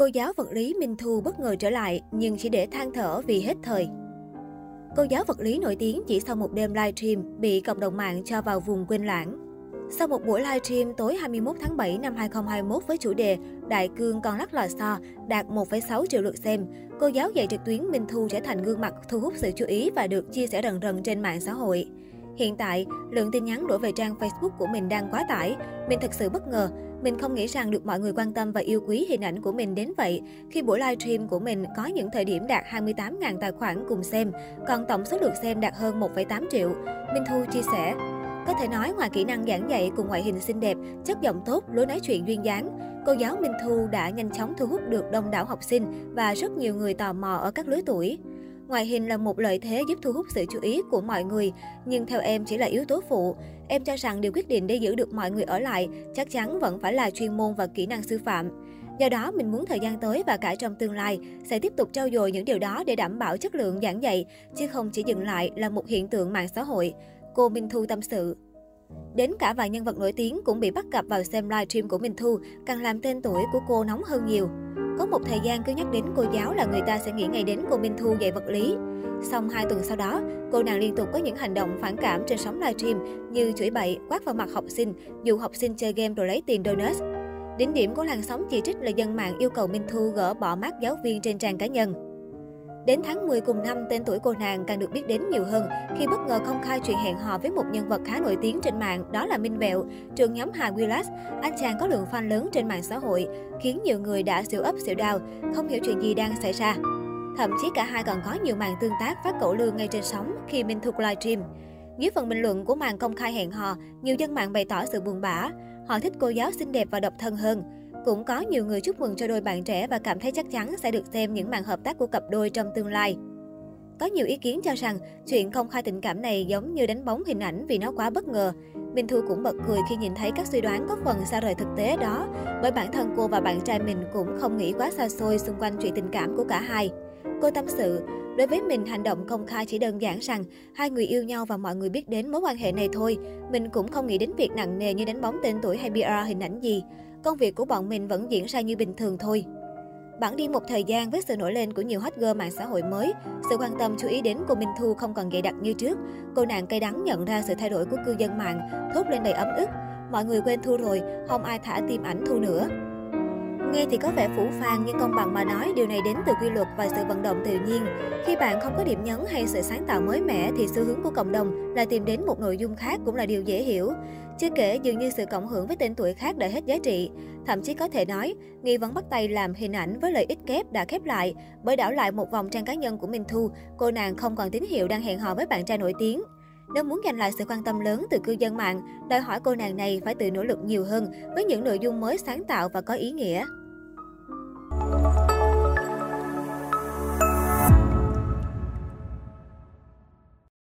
Cô giáo vật lý Minh Thu bất ngờ trở lại nhưng chỉ để than thở vì hết thời. Cô giáo vật lý nổi tiếng chỉ sau một đêm livestream bị cộng đồng mạng cho vào vùng quên lãng. Sau một buổi livestream tối 21 tháng 7 năm 2021 với chủ đề Đại cương con lắc lò xo đạt 1,6 triệu lượt xem, cô giáo dạy trực tuyến Minh Thu trở thành gương mặt thu hút sự chú ý và được chia sẻ rần rần trên mạng xã hội. Hiện tại, lượng tin nhắn đổ về trang Facebook của mình đang quá tải. Mình thật sự bất ngờ. Mình không nghĩ rằng được mọi người quan tâm và yêu quý hình ảnh của mình đến vậy. Khi buổi livestream của mình có những thời điểm đạt 28.000 tài khoản cùng xem, còn tổng số lượt xem đạt hơn 1,8 triệu. Minh Thu chia sẻ, có thể nói ngoài kỹ năng giảng dạy cùng ngoại hình xinh đẹp, chất giọng tốt, lối nói chuyện duyên dáng, cô giáo Minh Thu đã nhanh chóng thu hút được đông đảo học sinh và rất nhiều người tò mò ở các lứa tuổi. Ngoại hình là một lợi thế giúp thu hút sự chú ý của mọi người, nhưng theo em chỉ là yếu tố phụ. Em cho rằng điều quyết định để giữ được mọi người ở lại chắc chắn vẫn phải là chuyên môn và kỹ năng sư phạm. Do đó, mình muốn thời gian tới và cả trong tương lai sẽ tiếp tục trau dồi những điều đó để đảm bảo chất lượng giảng dạy, chứ không chỉ dừng lại là một hiện tượng mạng xã hội. Cô Minh Thu tâm sự. Đến cả vài nhân vật nổi tiếng cũng bị bắt gặp vào xem livestream của Minh Thu, càng làm tên tuổi của cô nóng hơn nhiều. Có một thời gian cứ nhắc đến cô giáo là người ta sẽ nghĩ ngay đến cô Minh Thu dạy vật lý. Xong hai tuần sau đó, cô nàng liên tục có những hành động phản cảm trên sóng livestream như chửi bậy, quát vào mặt học sinh, dụ học sinh chơi game rồi lấy tiền donut. Đỉnh điểm của làn sóng chỉ trích là dân mạng yêu cầu Minh Thu gỡ bỏ mát giáo viên trên trang cá nhân. Đến tháng 10 cùng năm, tên tuổi cô nàng càng được biết đến nhiều hơn khi bất ngờ công khai chuyện hẹn hò với một nhân vật khá nổi tiếng trên mạng, đó là Minh Vẹo, trường nhóm Hà Willas. Anh chàng có lượng fan lớn trên mạng xã hội, khiến nhiều người đã xỉu ấp xỉu đau, không hiểu chuyện gì đang xảy ra. Thậm chí cả hai còn có nhiều màn tương tác phát cẩu lương ngay trên sóng khi Minh thuộc livestream. Dưới phần bình luận của màn công khai hẹn hò, nhiều dân mạng bày tỏ sự buồn bã. Họ thích cô giáo xinh đẹp và độc thân hơn. Cũng có nhiều người chúc mừng cho đôi bạn trẻ và cảm thấy chắc chắn sẽ được xem những màn hợp tác của cặp đôi trong tương lai. Có nhiều ý kiến cho rằng chuyện công khai tình cảm này giống như đánh bóng hình ảnh vì nó quá bất ngờ. Minh Thu cũng bật cười khi nhìn thấy các suy đoán có phần xa rời thực tế đó, bởi bản thân cô và bạn trai mình cũng không nghĩ quá xa xôi xung quanh chuyện tình cảm của cả hai. Cô tâm sự, đối với mình hành động công khai chỉ đơn giản rằng hai người yêu nhau và mọi người biết đến mối quan hệ này thôi. Mình cũng không nghĩ đến việc nặng nề như đánh bóng tên tuổi hay PR hình ảnh gì. Công việc của bọn mình vẫn diễn ra như bình thường thôi. Bản đi một thời gian với sự nổi lên của nhiều hot girl mạng xã hội mới, sự quan tâm chú ý đến cô Minh Thu không còn dày đặc như trước. Cô nàng cay đắng nhận ra sự thay đổi của cư dân mạng, thốt lên đầy ấm ức. Mọi người quên Thu rồi, không ai thả tim ảnh Thu nữa. Nghe thì có vẻ phủ phàng nhưng công bằng mà nói điều này đến từ quy luật và sự vận động tự nhiên. Khi bạn không có điểm nhấn hay sự sáng tạo mới mẻ thì xu hướng của cộng đồng là tìm đến một nội dung khác cũng là điều dễ hiểu. Chưa kể dường như sự cộng hưởng với tên tuổi khác đã hết giá trị. Thậm chí có thể nói, nghi vẫn bắt tay làm hình ảnh với lợi ích kép đã khép lại bởi đảo lại một vòng trang cá nhân của Minh Thu, cô nàng không còn tín hiệu đang hẹn hò với bạn trai nổi tiếng. Nếu muốn giành lại sự quan tâm lớn từ cư dân mạng, đòi hỏi cô nàng này phải tự nỗ lực nhiều hơn với những nội dung mới sáng tạo và có ý nghĩa.